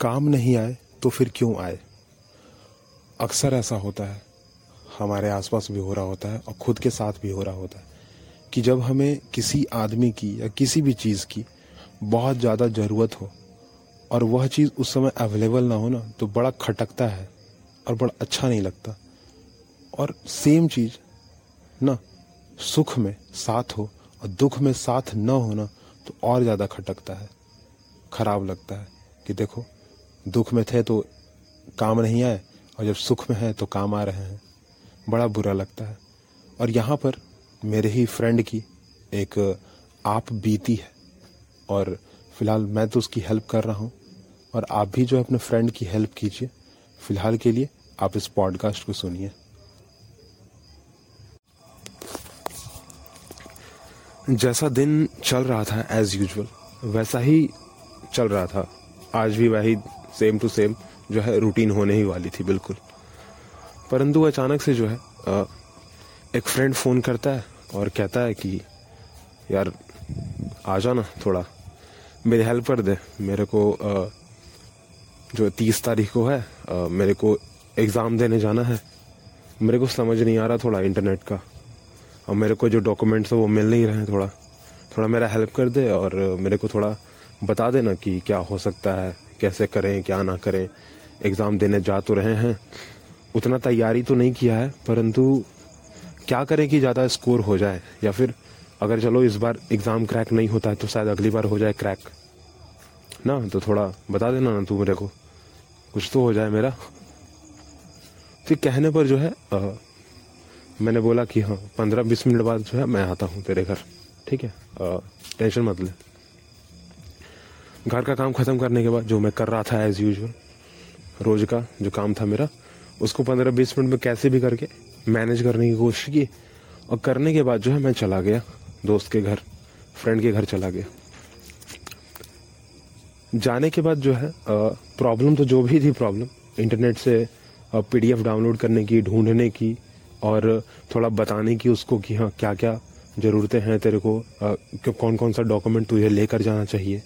काम नहीं आए तो फिर क्यों आए? अक्सर ऐसा होता है। हमारे आसपास भी हो रहा होता है और खुद के साथ भी हो रहा होता है कि जब हमें किसी आदमी की या किसी भी चीज़ की बहुत ज़्यादा ज़रूरत हो और वह चीज़ उस समय अवेलेबल ना हो ना तो बड़ा खटकता है और बड़ा अच्छा नहीं लगता। और सेम चीज़ ना, सुख में साथ हो और दुख में साथ न होना तो और ज़्यादा खटकता है, खराब लगता है कि देखो दुख में थे तो काम नहीं आए, और जब सुख में है तो काम आ रहे हैं। बड़ा बुरा लगता है। और यहाँ पर मेरे ही फ्रेंड की एक आप बीती है। और फ़िलहाल मैं तो उसकी हेल्प कर रहा हूँ। और आप भी जो है अपने फ्रेंड की हेल्प कीजिए। फ़िलहाल के लिए आप इस पॉडकास्ट को सुनिए। जैसा दिन चल रहा था एज यूजल वैसा ही चल रहा था। आज भी वही सेम टू सेम जो है रूटीन होने ही वाली थी, बिल्कुल। परंतु अचानक से जो है एक फ्रेंड फ़ोन करता है और कहता है कि, यार, आ जाना थोड़ा। मेरी हेल्प कर दे। मेरे को जो तीस तारीख को है मेरे को एग्ज़ाम देने जाना है। मेरे को समझ नहीं आ रहा थोड़ा इंटरनेट का। और मेरे को जो डॉक्यूमेंट्स है वो मिल नहीं रहे हैं थोड़ा। थोड़ा मेरा हेल्प कर दे और मेरे को थोड़ा बता देना कि क्या हो सकता है। कैसे करें क्या ना करें एग्ज़ाम देने जा तो रहे हैं। उतना तैयारी तो नहीं किया है परंतु क्या करें कि ज़्यादा स्कोर हो जाए? या फिर अगर चलो इस बार एग्ज़ाम क्रैक नहीं होता है तो शायद अगली बार हो जाए क्रैक। ना तो थोड़ा बता देना ना तू मेरे को। कुछ तो हो जाए मेरा। तो कहने पर जो है आ, मैंने बोला कि हाँ पंद्रह बीस मिनट बाद जो है मैं आता हूँ तेरे घर। ठीक है? आ, टेंशन मत ले। घर का काम ख़त्म करने के बाद, जो मैं कर रहा था एज़ यूजल रोज़ का जो काम था मेरा, उसको पंद्रह बीस मिनट में कैसे भी करके मैनेज करने की कोशिश की और करने के बाद जो है मैं चला गया, दोस्त के घर फ्रेंड के घर चला गया। जाने के बाद जो है प्रॉब्लम तो जो भी थी प्रॉब्लम इंटरनेट से पीडीएफ डाउनलोड करने की, ढूँढने की और थोड़ा बताने की उसको कि हाँ क्या क्या ज़रूरतें हैं तेरे को कौन कौन सा डॉक्यूमेंट तुझे लेकर जाना चाहिए।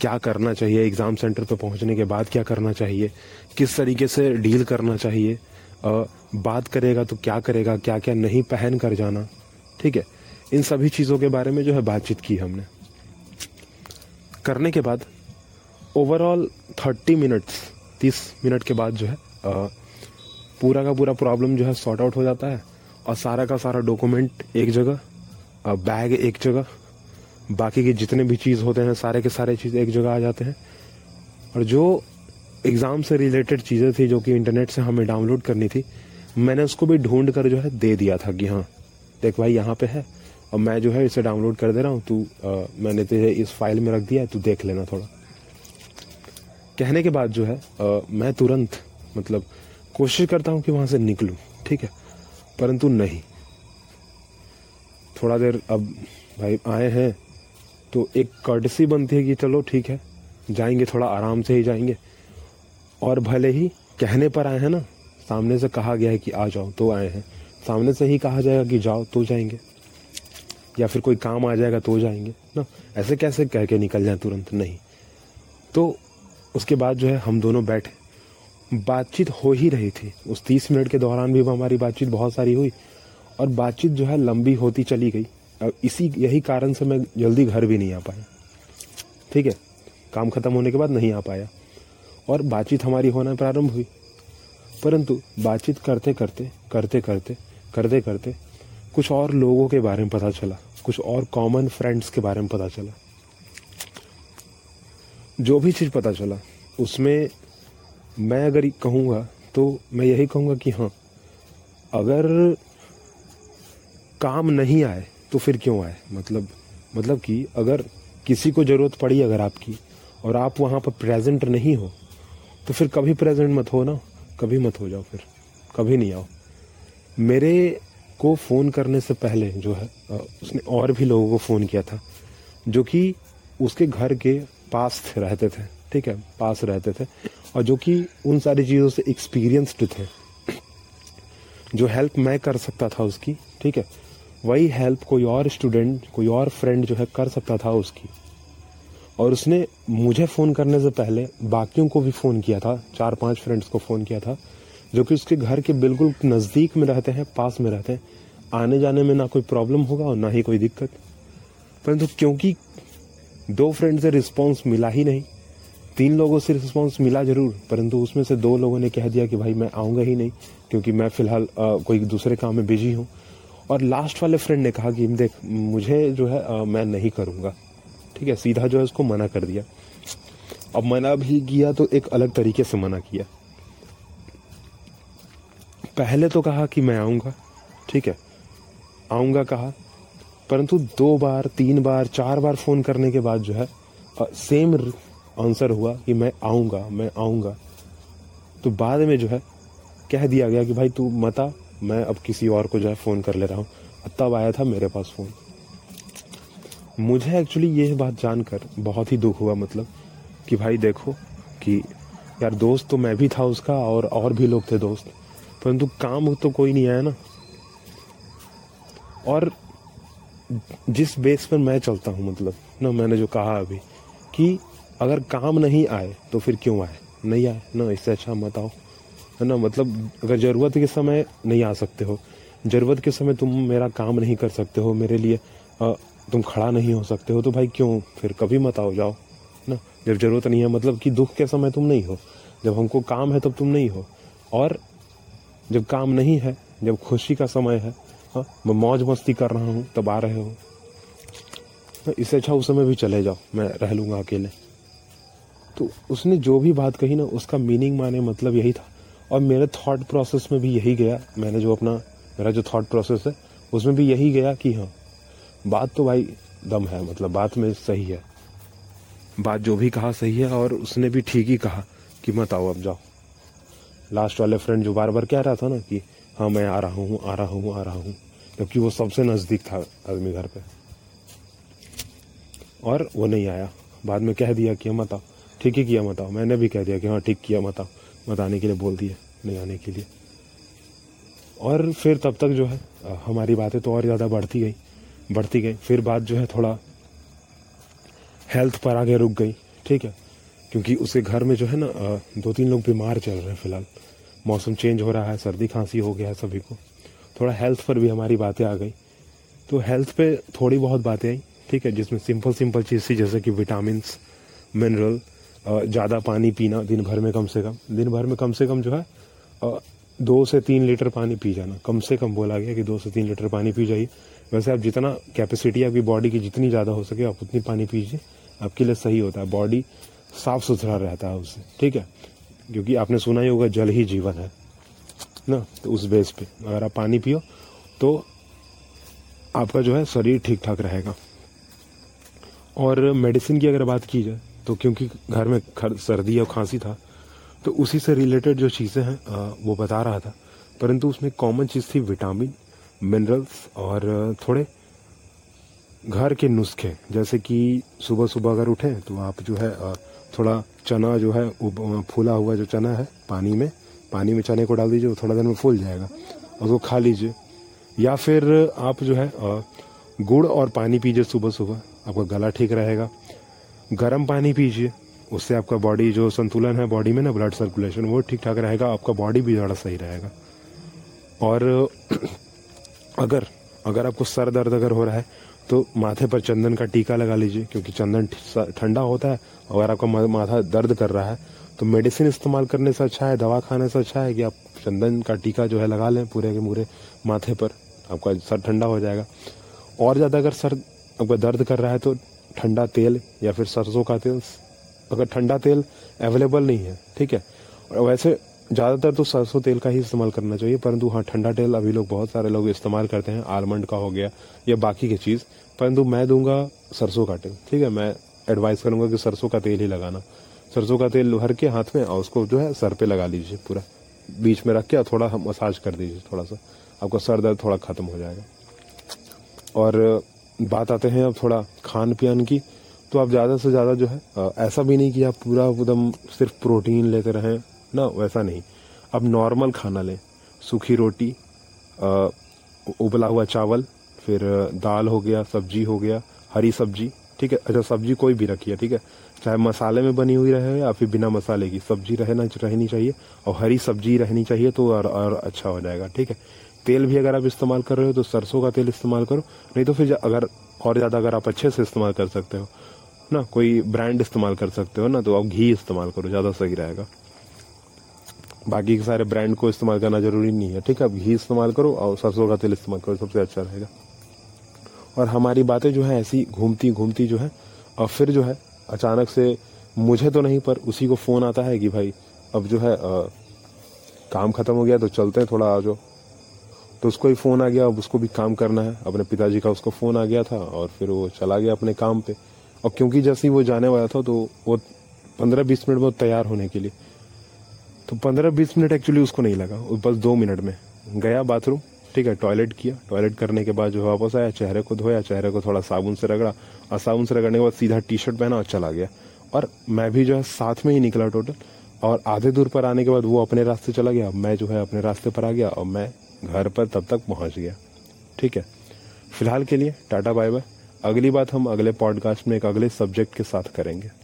क्या करना चाहिए? एग्ज़ाम सेंटर पर पहुँचने के बाद क्या करना चाहिए? किस तरीके से डील करना चाहिए? आ, बात करेगा तो क्या करेगा? क्या क्या नहीं पहन कर जाना? ठीक है? इन सभी चीज़ों के बारे में जो है बातचीत की हमने। करने के बाद ओवरऑल थर्टी मिनट्स तीस मिनट के बाद जो है आ, पूरा का पूरा प्रॉब्लम जो है सॉर्ट आउट हो जाता है और सारा का सारा डॉक्यूमेंट एक जगह बैग एक जगह बाकी के जितने भी चीज़ होते हैं सारे के सारे चीज़ एक जगह आ जाते हैं। और जो एग्ज़ाम से रिलेटेड चीज़ें थी जो कि इंटरनेट से हमें डाउनलोड करनी थी मैंने उसको भी ढूंढ कर जो है दे दिया था कि हाँ देख भाई यहाँ पे है और मैं जो है इसे डाउनलोड कर दे रहा हूँ तू आ, मैंने तुझे इस फ़ाइल में रख दिया है तू देख लेना थोड़ा। कहने के बाद जो है आ, मैं तुरंत मतलब कोशिश करता हूँ कि वहाँ से निकलूँ ठीक है परंतु नहीं। थोड़ा देर अब भाई आए हैं तो एक कर्टसी बनती है कि चलो ठीक है, जाएँगे थोड़ा आराम से ही जाएँगे। और भले ही कहने पर आए हैं ना, सामने से कहा गया है कि आ जाओ तो आए हैं। सामने से ही कहा जाएगा कि जाओ तो जाएँगे। या फिर कोई काम आ जाएगा तो जाएँगे, ना? ऐसे कैसे कह के निकल जाए तुरंत? नहीं। तो उसके बाद जो है, हम दोनों बैठे। बातचीत हो ही रही थी। उस तीस मिनट के दौरान भी हमारी बातचीत बहुत सारी हुई और बातचीत जो है, लंबी होती चली गई। इसी, यही कारण से मैं जल्दी घर भी नहीं आ पाया। ठीक है? काम खत्म होने के बाद नहीं आ पाया। और बातचीत हमारी होना प्रारंभ हुई। परंतु बातचीत करते करते करते करते करते करते कुछ और लोगों के बारे में पता चला। कुछ और कॉमन फ्रेंड्स के बारे में पता चला। जो भी चीज़ पता चला, उसमें मैं अगर कहूँगा तो मैं यही कहूँगा कि हाँ अगर काम नहीं आए तो फिर क्यों आए? मतलब मतलब कि अगर किसी को ज़रूरत पड़ी अगर आपकी और आप वहाँ पर प्रेजेंट नहीं हो तो फिर कभी प्रेजेंट मत हो ना। कभी मत हो जाओ फिर। कभी नहीं आओ। मेरे को फ़ोन करने से पहले जो है उसने और भी लोगों को फ़ोन किया था, जो कि उसके घर के पास रहते थे। ठीक है? पास रहते थे। और जो कि उन सारी चीज़ों से एक्सपीरियंस्ड थे। जो हेल्प मैं कर सकता था उसकी। ठीक है? वही हेल्प कोई और स्टूडेंट कोई और फ्रेंड जो है कर सकता था उसकी। और उसने मुझे फ़ोन करने से पहले बाकियों को भी फ़ोन किया था, चार पाँच फ्रेंड्स को फ़ोन किया था, जो कि उसके घर के बिल्कुल नज़दीक में रहते हैं, पास में रहते हैं। आने जाने में ना कोई प्रॉब्लम होगा और ना ही कोई दिक्कत। परंतु क्योंकि दो फ्रेंड से रिस्पॉन्स मिला ही नहीं, तीन लोगों से रिस्पॉन्स मिला ज़रूर, परंतु उसमें से दो लोगों ने कह दिया कि भाई मैं आऊँगा ही नहीं, क्योंकि मैं फ़िलहाल कोई दूसरे काम में बिज़ी हूँ। और लास्ट वाले फ्रेंड ने कहा कि देख मुझे जो है आ, मैं नहीं करूँगा। ठीक है सीधा जो है उसको मना कर दिया। अब मना भी किया तो एक अलग तरीके से मना किया। पहले तो कहा कि मैं आऊँगा ठीक है आऊँगा कहा परंतु दो बार तीन बार चार बार फ़ोन करने के बाद जो है सेम आंसर हुआ कि मैं आऊँगा मैं आऊँगा। तो बाद में जो है कह दिया गया कि भाई तू मता मैं अब किसी और को जो है फ़ोन कर ले रहा हूँ। तब आया था मेरे पास फ़ोन मुझे एक्चुअली ये बात जानकर बहुत ही दुख हुआ मतलब कि भाई देखो कि यार दोस्त तो मैं भी था उसका और और भी लोग थे दोस्त। परंतु काम तो कोई नहीं आया ना। और जिस बेस पर मैं चलता हूँ मतलब ना मैंने जो कहा अभी कि अगर काम नहीं आए तो फिर क्यों आए? नहीं आए? ना, इससे अच्छा मत आओ। है ना? मतलब अगर ज़रूरत के समय नहीं आ सकते हो ज़रूरत के समय तुम मेरा काम नहीं कर सकते हो मेरे लिए आ, तुम खड़ा नहीं हो सकते हो तो भाई क्यों? फिर कभी मत आओ जाओ ना? जब ज़रूरत नहीं है मतलब कि दुख के समय तुम नहीं हो। जब हमको काम है तब तुम नहीं हो। और जब काम नहीं है जब खुशी का समय है हाँ मैं मौज मस्ती कर रहा हूँ तब आ रहे हो। तो इससे अच्छा उस समय भी चले जाओ मैं रह लूँगा अकेले। तो उसने जो भी बात कही ना उसका मीनिंग माने मतलब यही था। और मेरे थॉट प्रोसेस में भी यही गया। मैंने जो अपना, मेरा जो थॉट प्रोसेस है, उसमें भी यही गया कि हाँ बात तो भाई दम है मतलब बात में सही है। बात जो भी कहा सही है और उसने भी ठीक ही कहा कि मत आओ, अब जाओ। लास्ट वाले फ्रेंड जो बार बार कह रहा था ना कि हाँ मैं आ रहा हूँ, आ रहा हूँ, आ रहा हूँ। क्योंकि वो सबसे नज़दीक था आदमी घर पे। और वो नहीं आया। बाद में कह दिया कि मत आओ। ठीक ही किया, मत आओ। मैंने भी कह दिया कि हाँ ठीक किया, मत आओ। मत आने के लिए बोल दिया नहीं आने के लिए। और फिर तब तक जो है हमारी बातें तो और ज़्यादा बढ़ती गई बढ़ती गई। फिर बात जो है थोड़ा हेल्थ पर आगे रुक गई, ठीक है? क्योंकि उसके घर में जो है ना दो तीन लोग बीमार चल रहे हैं फ़िलहाल। मौसम चेंज हो रहा है, सर्दी खांसी हो गया है सभी को। थोड़ा हेल्थ पर भी हमारी बातें आ गई। तो हेल्थ पे थोड़ी बहुत बातें आई, ठीक है? जिसमें सिंपल सिंपल चीज़ थी, जैसे कि विटामिन मिनरल ज़्यादा पानी पीना दिन भर में कम से कम। दिन भर में कम से कम जो है दो से तीन लीटर पानी पी जाना। कम से कम बोला गया कि दो से तीन लीटर पानी पी जाइए। वैसे आप जितना कैपेसिटी आपकी बॉडी की जितनी ज़्यादा हो सके, आप उतनी पानी पीजिए। आपके लिए सही होता है। बॉडी साफ़ सुथरा रहता है उससे। ठीक है? क्योंकि आपने सुना ही होगा, जल ही जीवन है। ना? तो उस बेस पे। अगर आप पानी पियो तो आपका जो है, शरीर ठीक ठाक रहेगा। और मेडिसिन की अगर बात की जाए तो क्योंकि घर में सर्दी और खांसी था तो उसी से रिलेटेड जो चीज़ें हैं वो बता रहा था। परंतु उसमें कॉमन चीज़ थी विटामिन मिनरल्स और थोड़े घर के नुस्खे। जैसे कि सुबह सुबह अगर उठें तो आप जो है थोड़ा चना जो है फूला हुआ जो चना है, पानी में पानी में चने को डाल दीजिए, वो थोड़ा देर में फूल जाएगा और उसको खा लीजिए। या फिर आप जो है गुड़ और पानी पीजिए सुबह सुबह, आपका गला ठीक रहेगा। गर्म पानी पीजिए। उससे आपका बॉडी जो संतुलन है बॉडी में ना ब्लड सर्कुलेशन वो ठीक ठाक रहेगा, आपका बॉडी भी ज़्यादा सही रहेगा। और अगर अगर आपको सर दर्द अगर हो रहा है तो माथे पर चंदन का टीका लगा लीजिए, क्योंकि चंदन ठंडा होता है, अगर आपका माथा दर्द कर रहा है तो मेडिसिन इस्तेमाल करने से अच्छा है, दवा खाने से अच्छा है कि आप चंदन का टीका जो है लगा लें पूरे के पूरे माथे पर, आपका सर ठंडा हो जाएगा। और ज़्यादा अगर सर आपका दर्द कर रहा है तो ठंडा तेल या फिर सरसों का तेल, अगर ठंडा तेल अवेलेबल नहीं है, ठीक है? और वैसे ज़्यादातर तो सरसों तेल का ही इस्तेमाल करना चाहिए, परंतु हाँ ठंडा तेल अभी लोग बहुत सारे लोग इस्तेमाल करते हैं आलमंड का हो गया या बाकी की चीज़, परंतु मैं दूँगा सरसों का तेल, ठीक है? मैं एडवाइस करूँगा कि सरसों का तेल ही लगाना। सरसों का तेल भर के हाथ में और उसको जो है सर पे लगा लीजिए पूरा, बीच में रख के और थोड़ा मसाज कर दीजिए थोड़ा सा, आपका सर दर्द थोड़ा ख़त्म हो जाएगा। और बात आते हैं अब थोड़ा खान पियान की तो आप ज़्यादा से ज़्यादा जो है ऐसा भी नहीं कि आप पूरा एकदम सिर्फ़ प्रोटीन लेते रहें ना वैसा नहीं। अब नॉर्मल खाना लें सूखी रोटी उबला हुआ चावल फिर दाल हो गया सब्ज़ी हो गया हरी सब्ज़ी ठीक है अच्छा सब्ज़ी कोई भी रखिए ठीक है चाहे मसाले में बनी हुई रहे या फिर बिना मसाले की सब्ज़ी रहना रहनी चाहिए और हरी सब्ज़ी रहनी चाहिए तो और, और अच्छा हो जाएगा ठीक है। तेल भी अगर आप इस्तेमाल कर रहे हो तो सरसों का तेल इस्तेमाल करो नहीं तो फिर अगर और ज़्यादा अगर आप अच्छे से इस्तेमाल कर सकते हो ना कोई ब्रांड इस्तेमाल कर सकते हो ना तो आप घी इस्तेमाल करो ज़्यादा सही रहेगा। बाकी के सारे ब्रांड को इस्तेमाल करना ज़रूरी नहीं है ठीक है? आप घी इस्तेमाल करो और सरसों का तेल इस्तेमाल करो सबसे अच्छा रहेगा। और हमारी बातें जो है ऐसी घूमती घूमती जो है और फिर जो है अचानक से मुझे तो नहीं पर उसी को फ़ोन आता है कि भाई अब जो है आ, काम ख़त्म हो गया तो चलते हैं थोड़ा आ जाओ। तो उसको ही फ़ोन आ गया, अब उसको भी काम करना है। अपने पिताजी का उसको फ़ोन आ गया था और फिर वो चला गया अपने काम पे। और क्योंकि जैसे ही वो जाने वाला था तो वो पंद्रह बीस मिनट में तैयार होने के लिए। तो पंद्रह बीस मिनट एक्चुअली उसको नहीं लगा बस दो मिनट में। गया बाथरूम, ठीक है टॉयलेट किया। टॉयलेट करने के बाद जो वापस आया, चेहरे को धोया, चेहरे को थोड़ा साबुन से रगड़ा। और साबुन से रगड़ने के बाद सीधा टी शर्ट पहना और चला गया। और मैं भी जो है साथ में ही निकला टोटल और आधे दूर पर आने के बाद वो अपने रास्ते चला गया। मैं जो है अपने रास्ते पर आ गया और मैं घर पर तब तक पहुँच गया। ठीक है। फ़िलहाल के लिए टाटा बाय बाय। अगली बात हम अगले पॉडकास्ट में एक अगले सब्जेक्ट के साथ करेंगे।